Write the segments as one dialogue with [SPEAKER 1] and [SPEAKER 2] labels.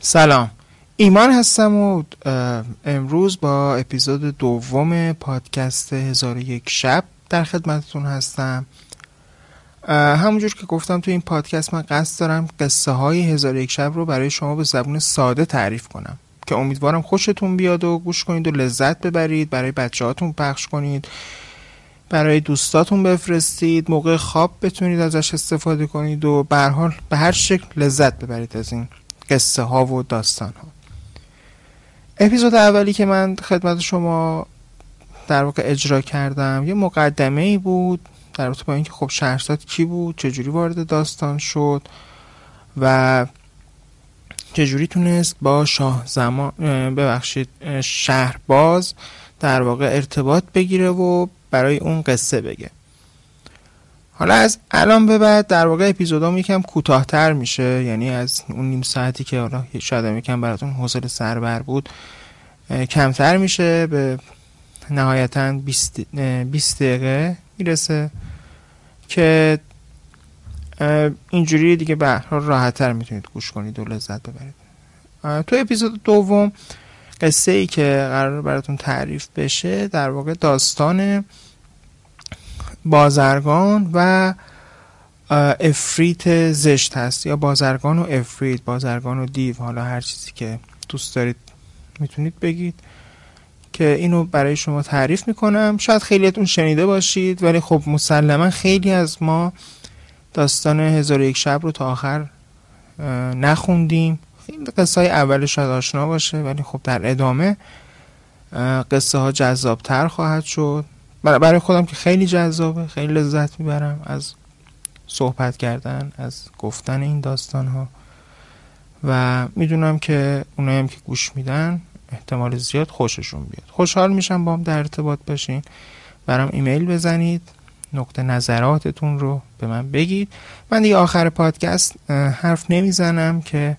[SPEAKER 1] سلام. ایمان هستم و امروز با اپیزود دوم پادکست هزار یک شب در خدمتتون هستم. همونجور که گفتم تو این پادکست من قصد دارم قصه های هزار یک شب رو برای شما به زبون ساده تعریف کنم که امیدوارم خوشتون بیاد و گوش کنید و لذت ببرید برای بچه هاتون پخش کنید برای دوستاتون بفرستید موقع خواب بتونید ازش استفاده کنید و به به هر شکل لذت ببرید از این قصه ها و داستان ها. اپیزود اولی که من خدمت شما در واقع اجرا کردم یه مقدمه ای بود در رابطه با اینکه خب شهرزاد کی بود چجوری وارد داستان شد و چجوری تونست با شاه زمان ببخشید شهرباز در واقع ارتباط بگیره و برای اون قصه بگه. حالا از الان به بعد در واقع اپیزودام یکم کوتاهتر میشه. یعنی از اون نیم ساعتی که حالا شاید یکم براتون حوصله سربر بود کمتر میشه. به نهایتا 20 دقیقه می‌رسه که اینجوری دیگه به راحتتر می‌تونید گوش کنید و لذت ببرید. تو اپیزود دوم قصه ای که قرار براتون تعریف بشه در واقع داستان بازرگان و افریت زشت هست یا بازرگان و افریت بازرگان و دیو. حالا هر چیزی که دوست دارید می‌تونید بگید که اینو برای شما تعریف می‌کنم. شاید خیلیتون شنیده باشید ولی خب مسلما خیلی از ما داستان هزار یک شب رو تا آخر نخوندیم. این قصه های اولش شاید آشنا باشه ولی خب در ادامه قصه ها جذابتر خواهد شد. برای خودم که خیلی جذابه خیلی لذت می‌برم از صحبت کردن از گفتن این داستان ها و می‌دونم که اونایی هم که گوش میدن احتمال زیاد خوششون بیاد. خوشحال میشم با هم در ارتباط باشین. برام ایمیل بزنید نقطه نظراتتون رو به من بگید. من دیگه آخر پادکست حرف نمی‌زنم که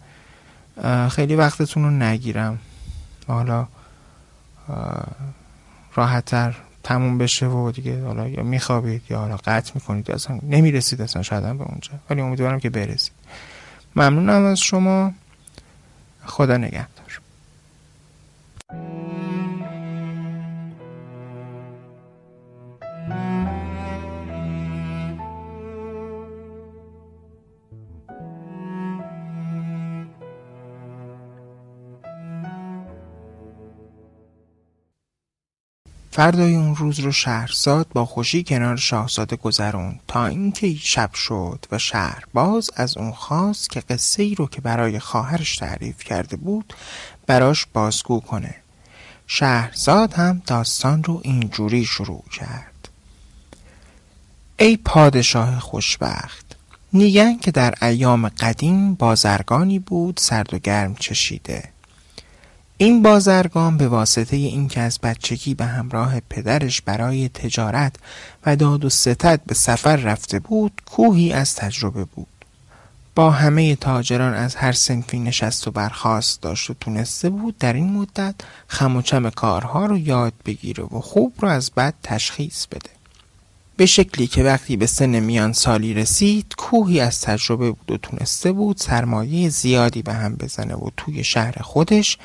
[SPEAKER 1] خیلی وقتتون رو نگیرم. حالا راحتتر تموم بشه و دیگه حالا یا میخوابید یا حالا قطع می‌کنید اصلا نمی‌رسید اصلا شاید به اونجا. ولی امیدوارم که برسید. ممنونم از شما. خدا نگهدار. فردای اون روز رو شهرزاد با خوشی کنار شاهزاده گذرون تا اینکه شب شد و شهر باز از اون خواست که قصه ای رو که برای خواهرش تعریف کرده بود براش بازگو کنه. شهرزاد هم داستان رو اینجوری شروع کرد. ای پادشاه خوشبخت میگن که در ایام قدیم بازرگانی بود سرد و گرم چشیده. این بازرگان به واسطه اینکه از بچگی به همراه پدرش برای تجارت و داد و ستد به سفر رفته بود کوهی از تجربه بود. با همه تاجران از هر سنفی نشست و برخواست داشت و تونسته بود در این مدت خم کارها رو یاد بگیره و خوب رو از بد تشخیص بده. به شکلی که وقتی به سن میان سالی رسید کوهی از تجربه بود و تونسته بود سرمایه زیادی به هم بزنه و توی شهر خودش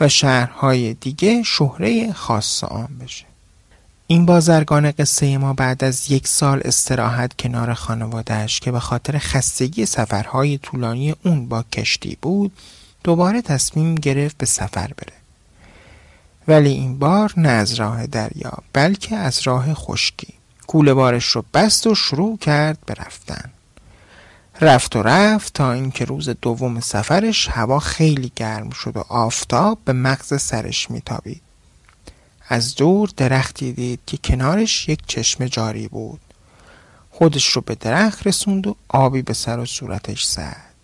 [SPEAKER 1] و شهرهای دیگه شهره خاص آن بشه. این بازرگان قصه ما بعد از یک سال استراحت کنار خانوادهش که به خاطر خستگی سفرهای طولانی اون با کشتی بود دوباره تصمیم گرفت به سفر بره. ولی این بار نه از راه دریا بلکه از راه خشکی. کوله بارش رو بست و شروع کرد به رفتن. رفت و رفت تا اینکه روز دوم سفرش هوا خیلی گرم شد و آفتاب به مغز سرش میتابید. از دور درختی دید که کنارش یک چشم جاری بود. خودش رو به درخت رسوند و آبی به سر و صورتش زد.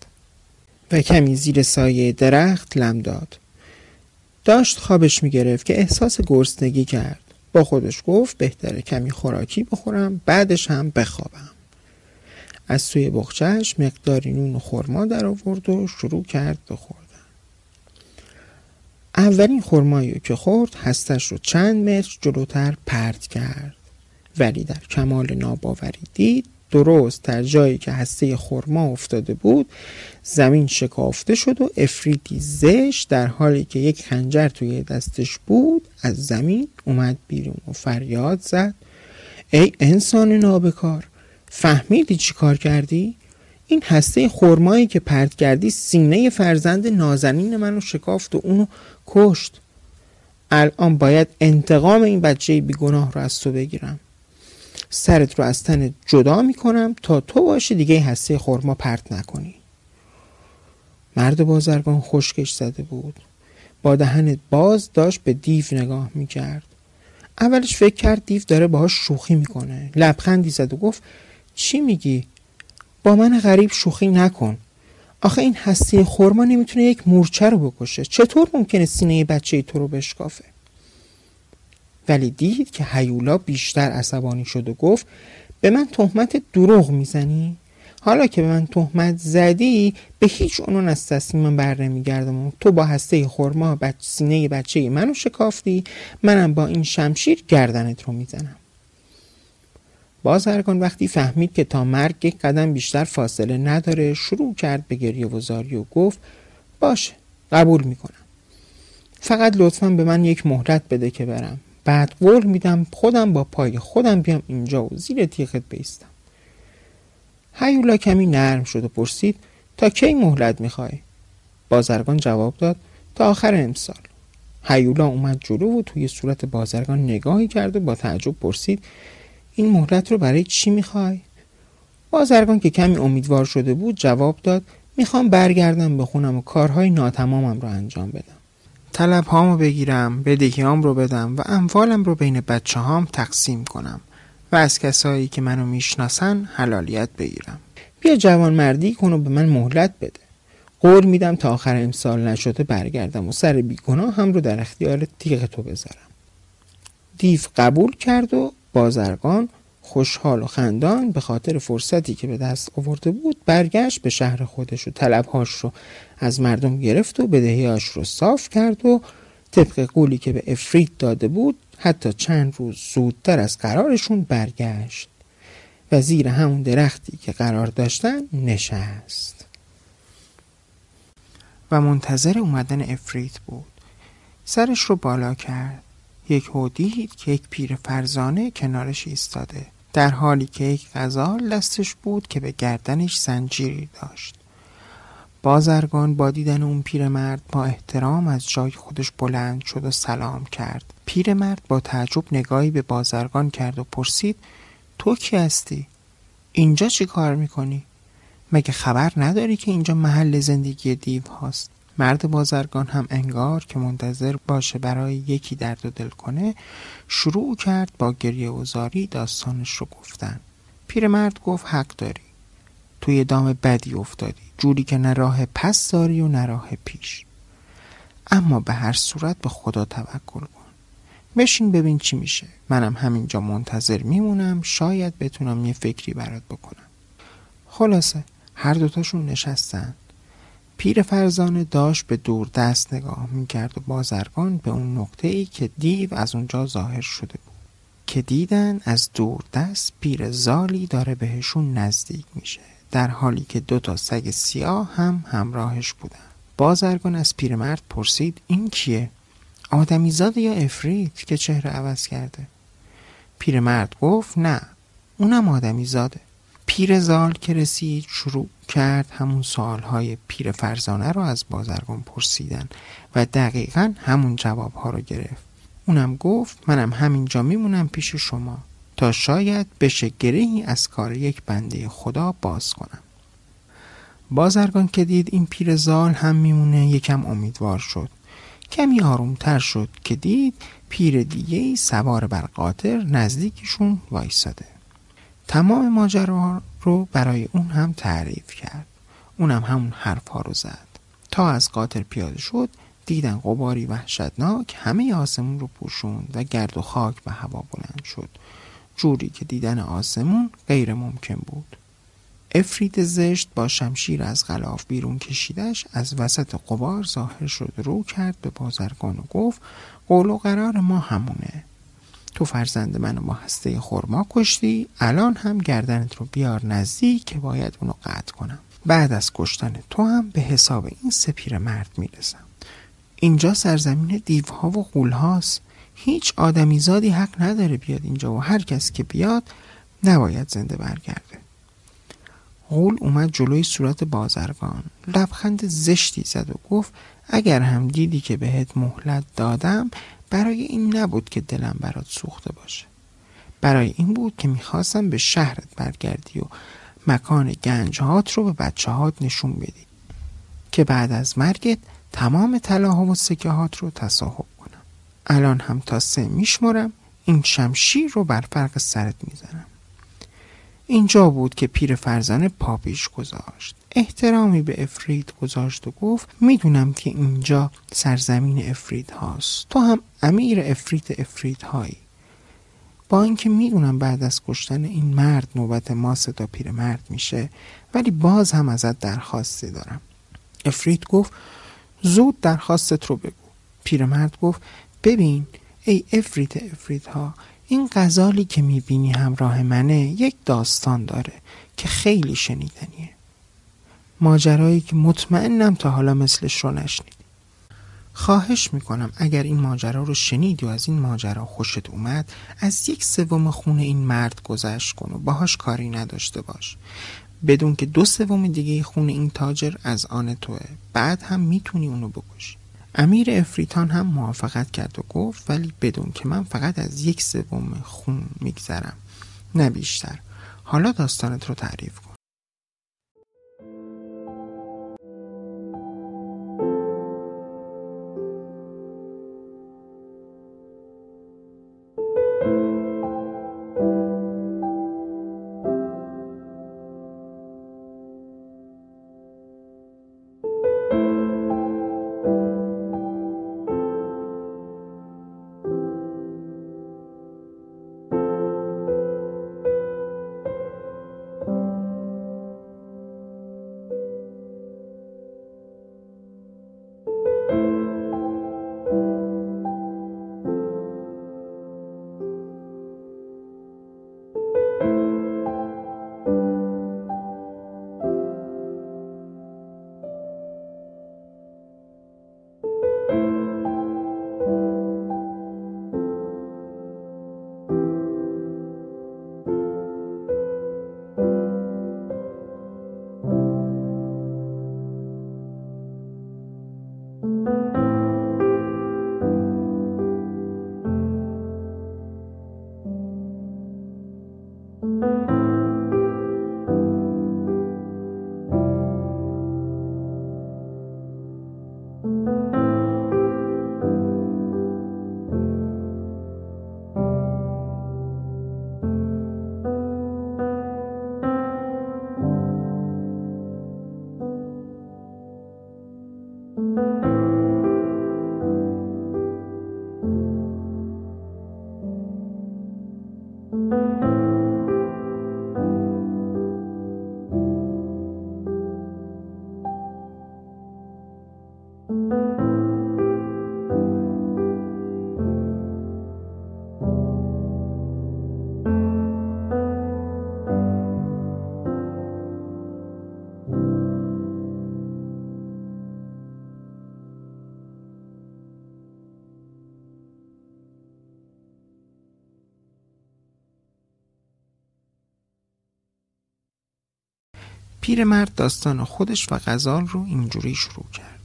[SPEAKER 1] و کمی زیر سایه درخت لم داد. داشت خوابش می‌گرفت که احساس گرسنگی کرد. با خودش گفت بهتره کمی خوراکی بخورم بعدش هم بخوابم. از سوی بخچهش مقداری نون و خرما در آورد و شروع کرد به خوردن. اولین خرمایی که خورد هستش رو چند متر جلوتر پرت کرد. ولی در کمال ناباوری دید درست در جایی که هسته خرما افتاده بود زمین شکافته شد و افریتی زش در حالی که یک خنجر توی دستش بود از زمین اومد بیرون و فریاد زد. ای انسان نابکار فهمیدی چی کار کردی؟ این هسته خرمایی که پرت کردی سینه فرزند نازنین منو شکافت و اونو کشت. الان باید انتقام این بچه بیگناه رو از تو بگیرم. سرت رو از تن جدا می‌کنم تا تو باشی دیگه هسته خورما پرت نکنی. مرد بازرگان خشکش زده بود. با دهن باز داشت به دیو نگاه می‌کرد. اولش فکر کرد دیو داره باهاش شوخی می‌کنه. لبخندی زد و گفت چی میگی؟ با من غریب شوخی نکن. آخه این هستی خورما نمی‌تونه یک مورچه رو بکشه. چطور ممکنه سینه بچه تو رو بشکافه؟ ولی دید که هیولا بیشتر عصبانی شد و گفت به من تهمت دروغ می‌زنی؟ حالا که به من تهمت زدی به هیچ عنوان از تصمیمم بر نمیگردم. تو با هسته خورما بچ سینه بچه منو شکافتی منم با این شمشیر گردنت رو می‌زنم. بازرگان وقتی فهمید که تا مرگ یک قدم بیشتر فاصله نداره شروع کرد به گریه و زاری و گفت باشه قبول می‌کنم. فقط لطفا به من یک مهلت بده که برم. بعد قول میدم خودم با پای خودم بیام اینجا و زیر تیغت بیستم. هیولا کمی نرم شد و پرسید تا کی مهلت می‌خوای؟ بازرگان جواب داد تا آخر امسال. هیولا اومد جلو و توی صورت بازرگان نگاهی کرد و با تعجب پرسید این مهلت رو برای چی می‌خوای؟ بازرگان که کمی امیدوار شده بود جواب داد می‌خوام برگردم به خونم و کارهای ناتمامم رو انجام بدم. طلب هامو بگیرم بدهیام رو بدم و اموالم رو بین بچه هام تقسیم کنم و از کسایی که منو می‌شناسن حلالیت بگیرم. بیا جوان مردی کن و به من مهلت بده. قول میدم تا آخر امسال نشده برگردم و سر بیگناه هم رو در اختیار تیغ تو بذارم. دیو قبول کرد و بازرگان خوشحال و خندان به خاطر فرصتی که به دست آورده بود برگشت به شهر خودش و طلبهاش رو از مردم گرفت و بدهیاش رو صاف کرد و طبق قولی که به افرید داده بود حتی چند روز زودتر از قرارشون برگشت و زیر همون درختی که قرار داشتن نشست. و منتظر اومدن افرید بود. سرش رو بالا کرد. یک دید که یک پیر فرزانه کنارش ایستاده. در حالی که یک غزال دستش بود که به گردنش زنجیری داشت. بازرگان با دیدن اون پیرمرد با احترام از جای خودش بلند شد و سلام کرد. پیرمرد با تعجب نگاهی به بازرگان کرد و پرسید تو کی هستی؟ اینجا چی کار می‌کنی؟ مگه خبر نداری که اینجا محل زندگی دیو هاست؟ مرد بازرگان هم انگار که منتظر باشه برای یکی درد و دل کنه شروع کرد با گریه و زاری داستانش رو گفتن. پیرمرد گفت حق داری. توی دام بدی افتادی. جوری که نه راه پس داری و نه راه پیش. اما به هر صورت به خدا توکل کن. بشین ببین چی میشه. منم همینجا منتظر میمونم. شاید بتونم یه فکری برات بکنم. خلاصه هر دوتاشون نشستن. پیر فرزانه داشت به دور دست نگاه می‌کرد و بازرگان به اون نقطه ای که دیو از اونجا ظاهر شده بود که دیدن از دور دست پیر زالی داره بهشون نزدیک میشه در حالی که دو تا سگ سیاه هم همراهش بودن بازرگان از پیرمرد پرسید این کیه؟ آدمیزاد یا افرید که چهره عوض کرده؟ پیرمرد گفت نه اونم آدمیزاده زال که رسید شروع کرد همون سوالهای پیر فرزانه رو از بازرگان پرسیدن و دقیقا همون جوابها رو گرفت. اونم گفت منم همینجا میمونم پیش شما تا شاید بشه گرهی از کار یک بنده خدا باز کنم. بازرگان که دید این پیرزال هم میمونه یکم امیدوار شد. کمی آرومتر شد که دید پیر دیگه سوار بر قاطر نزدیکشون وایساده. تمام ماجرا رو برای اون هم تعریف کرد. اونم همون حرف ها رو زد. تا از قاطر پیاده شد دیدن قباری وحشتناک همه آسمون رو پوشوند و گرد و خاک به هوا بلند شد. جوری که دیدن آسمون غیر ممکن بود. افرید زشت با شمشیر از غلاف بیرون کشیدش از وسط قبار ظاهر شد رو کرد به بازرگان و گفت قول و قرار ما همونه. تو فرزند منو با هسته خورما کشتی. الان هم گردنت رو بیار نزدیک که باید اونو قطع کنم. بعد از کشتن تو هم به حساب این سپیر مرد می‌رسم. اینجا سرزمین دیوها و غولهاست. هیچ آدمیزادی حق نداره بیاد اینجا و هر کس که بیاد نباید زنده برگرده. غول اومد جلوی صورت بازرگان. لبخند زشتی زد و گفت اگر هم دیدی که بهت مهلت دادم برای این نبود که دلم برات سوخته باشه. برای این بود که می‌خواستم به شهرت برگردی و مکان گنجهات رو به بچه هات نشون بدی. که بعد از مرگت تمام طلاها و سکه هات رو تصاحب کنم. الان هم تا سه میشمرم این شمشیر رو بر فرق سرت می‌زنم. اینجا بود که پیر فرزانه پاپیش گذاشت. احترامی به افرید گذاشت و گفت می‌دونم که اینجا سرزمین افرید هاست. تو هم امیر افرید افرید هایی با اینکه می‌دونم بعد از کشتن این مرد نوبت ما صدا پیر مرد میشه ولی باز هم ازت درخواستی دارم. افرید گفت زود درخواستت رو بگو. پیرمرد گفت ببین ای افرید افرید ها این غزالی که می‌بینی همراه منه یک داستان داره که خیلی شنیدنیه. ماجرایی که مطمئنم تا حالا مثلش رو نشنیدی. خواهش می‌کنم اگر این ماجرا رو شنیدی و از این ماجرا خوشت اومد از یک سوم خون این مرد گذشت کن و باهاش کاری نداشته باش. بدون که دو سوم دیگه خون این تاجر از آن توه بعد هم می‌تونی اونو بکشی. امیر افریتان هم موافقت کرد و گفت ولی بدون که من فقط از یک سوم خون میگذرم. نه بیشتر. حالا داستانت رو تعریف کن. پیرمرد داستان خودش و غزال رو اینجوری شروع کرد.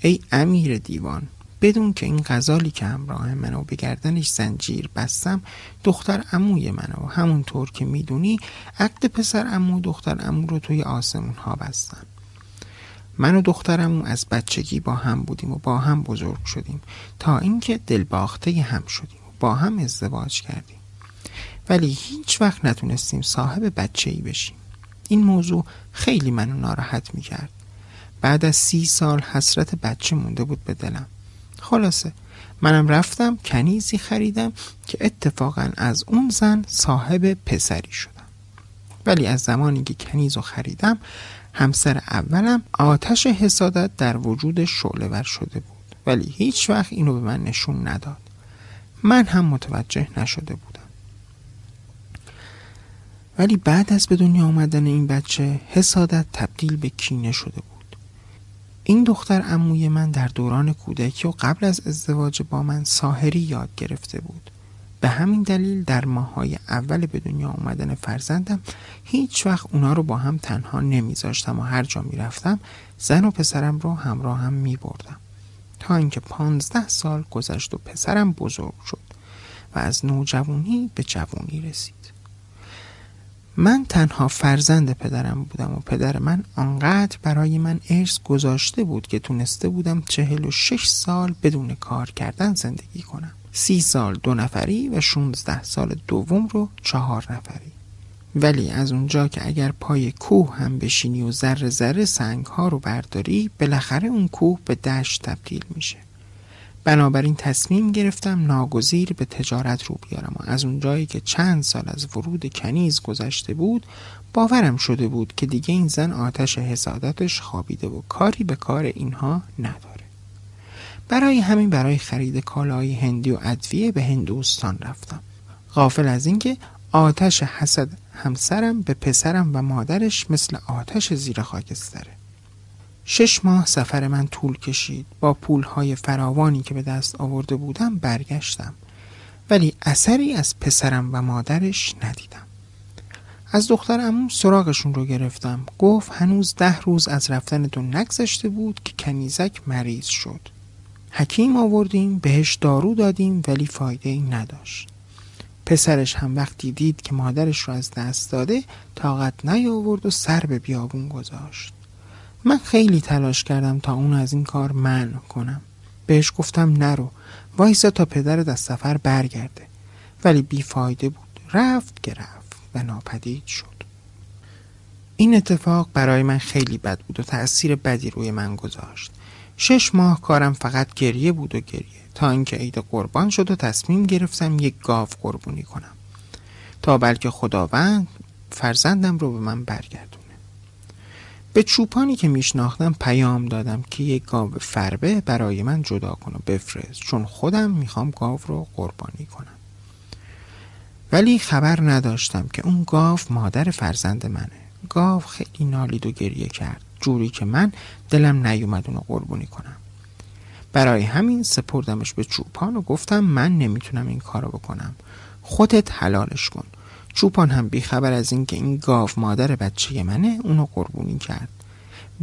[SPEAKER 1] ای امیر دیوان بدون که این غزالی که همراه منو به گردنش زنجیر بستم دختر اموی منو و همونطور که می‌دونی عقد پسر امو دختر امو رو توی آسمون ها بستم. من و دخترمو از بچگی با هم بودیم و با هم بزرگ شدیم تا اینکه دلباخته هم شدیم و با هم ازدواج کردیم. ولی هیچ وقت نتونستیم صاحب بچه ای بشیم. این موضوع خیلی منو ناراحت می‌کرد. بعد از سی سال حسرت بچه مونده بود به دلم. خلاصه منم رفتم کنیزی خریدم که اتفاقا از اون زن صاحب پسری شدم. ولی از زمانی که کنیز رو خریدم همسر اولم آتش حسادت در وجود شعله شده بود. ولی هیچ وقت اینو به من نشون نداد. من هم متوجه نشده بودم ولی بعد از به دنیا آمدن این بچه حسادت تبدیل به کینه شده بود. این دختر عموی من در دوران کودکی و قبل از ازدواج با من ساحری یاد گرفته بود. به همین دلیل در ماهای اول به دنیا آمدن فرزندم هیچ وقت اونا رو با هم تنها نمیذاشتم و هر جا می‌رفتم زن و پسرم رو همراه هم می بردم تا اینکه پانزده سال گذشت و پسرم بزرگ شد و از نوجوانی به جوانی رسید. من تنها فرزند پدرم بودم و پدر من آنقدر برای من ارث گذاشته بود که تونسته بودم چهل و شش سال بدون کار کردن زندگی کنم. سی سال دو نفری و 16 سال دوم رو چهار نفری. ولی از اونجا که اگر پای کوه هم بشینی و ذره ذره سنگ ها رو برداری بالاخره اون کوه به دشت تبدیل میشه. بنابراین تصمیم گرفتم ناگزیر به تجارت رو بیارم و از اونجایی که چند سال از ورود کنیز گذشته بود باورم شده بود که دیگه این زن آتش حسادتش خوابیده و کاری به کار اینها نداره. برای همین برای خرید کالای هندی و ادویه به هندوستان رفتم. غافل از اینکه آتش حسد همسرم به پسرم و مادرش مثل آتش زیر خاکستره. شش ماه سفر من طول کشید. با پولهای فراوانی که به دست آورده بودم برگشتم. ولی اثری از پسرم و مادرش ندیدم. از دختر امون سراغشون رو گرفتم. گفت هنوز ده روز از رفتن تو نگذشته بود که کنیزک مریض شد. حکیم آوردیم بهش دارو دادیم ولی فایده ای نداشت. پسرش هم وقتی دید که مادرش رو از دست داده طاقت نیاورد و سر به بیابون گذاشت. من خیلی تلاش کردم تا اون از این کار منع کنم. بهش گفتم نرو. وایسا تا پدرت از سفر برگرده. ولی بیفایده بود. رفت که رفت و ناپدید شد. این اتفاق برای من خیلی بد بود و تأثیر بدی روی من گذاشت. شش ماه کارم فقط گریه بود و گریه. تا اینکه عید قربان شد و تصمیم گرفتم یک گاو قربونی کنم. تا بلکه خداوند فرزندم رو به من برگردونه به چوپانی که میشناختم پیام دادم که یک گاو فربه برای من جدا کن و بفرست چون خودم می‌خوام گاو رو قربانی کنم. ولی خبر نداشتم که اون گاو مادر فرزند منه. گاو خیلی نالید و گریه کرد جوری که من دلم نیومد اونو قربونی کنم. برای همین سپردمش به چوپان و گفتم من نمی‌تونم این کارو بکنم. خودت حلالش کن. چوپان هم بیخبر از اینکه این گاو مادر بچه منه اونو قربونی کرد.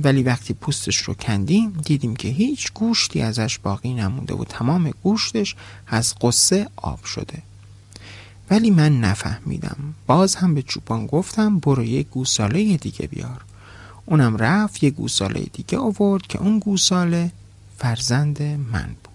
[SPEAKER 1] ولی وقتی پوستش رو کندیم دیدیم که هیچ گوشتی ازش باقی نمونده و تمام گوشتش از قصه آب شده. ولی من نفهمیدم. باز هم به چوپان گفتم برو یه گوساله دیگه بیار. اونم رفت یه گوساله دیگه آورد که اون گوساله فرزند من بود.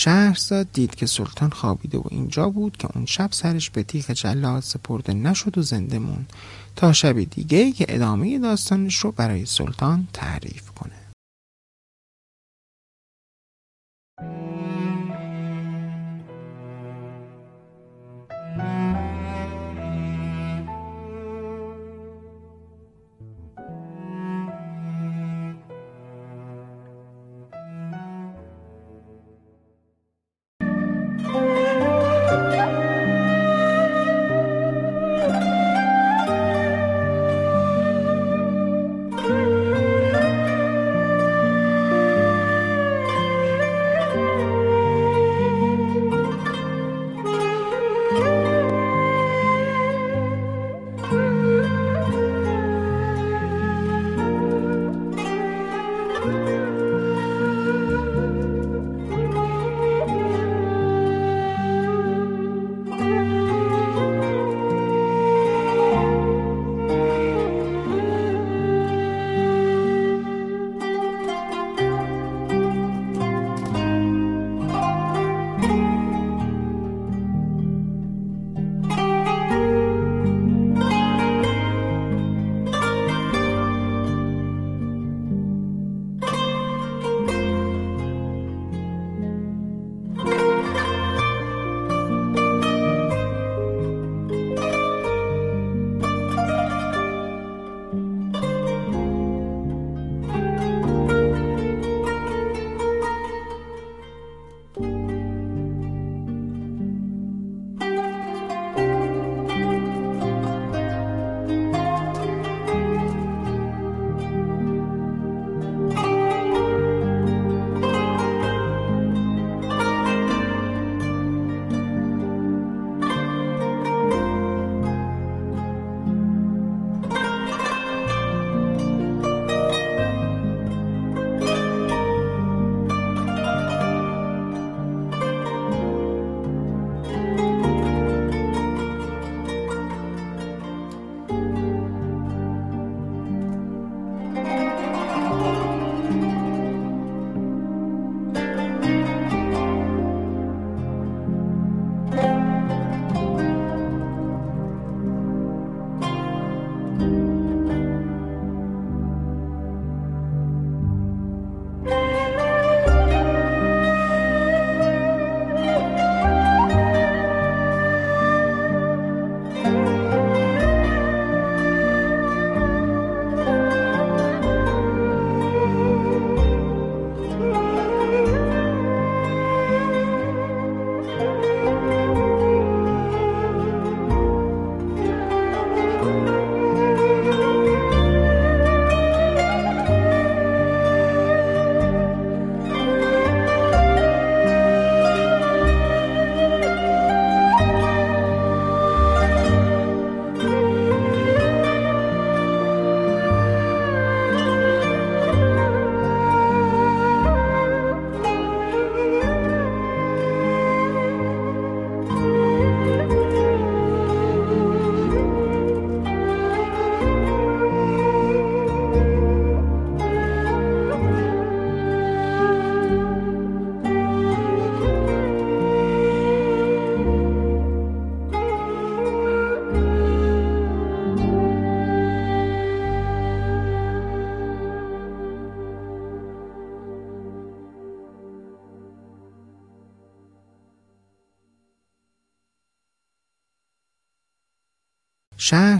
[SPEAKER 1] شهرزاد دید که سلطان خوابیده و اینجا بود که اون شب سرش به تیغ جلاد سپرده نشد و زنده موند. تا شب دیگه که ادامه داستانش رو برای سلطان تعریف کنه.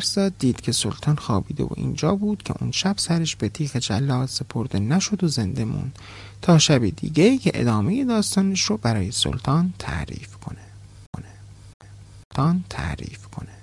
[SPEAKER 1] شهرزاد دید که سلطان خوابیده و اینجا بود که اون شب سرش به تیغ جلاد سپرده نشد و زنده موند تا شب دیگه که ادامه داستانش رو برای سلطان تعریف کنه. سلطان تعریف کنه.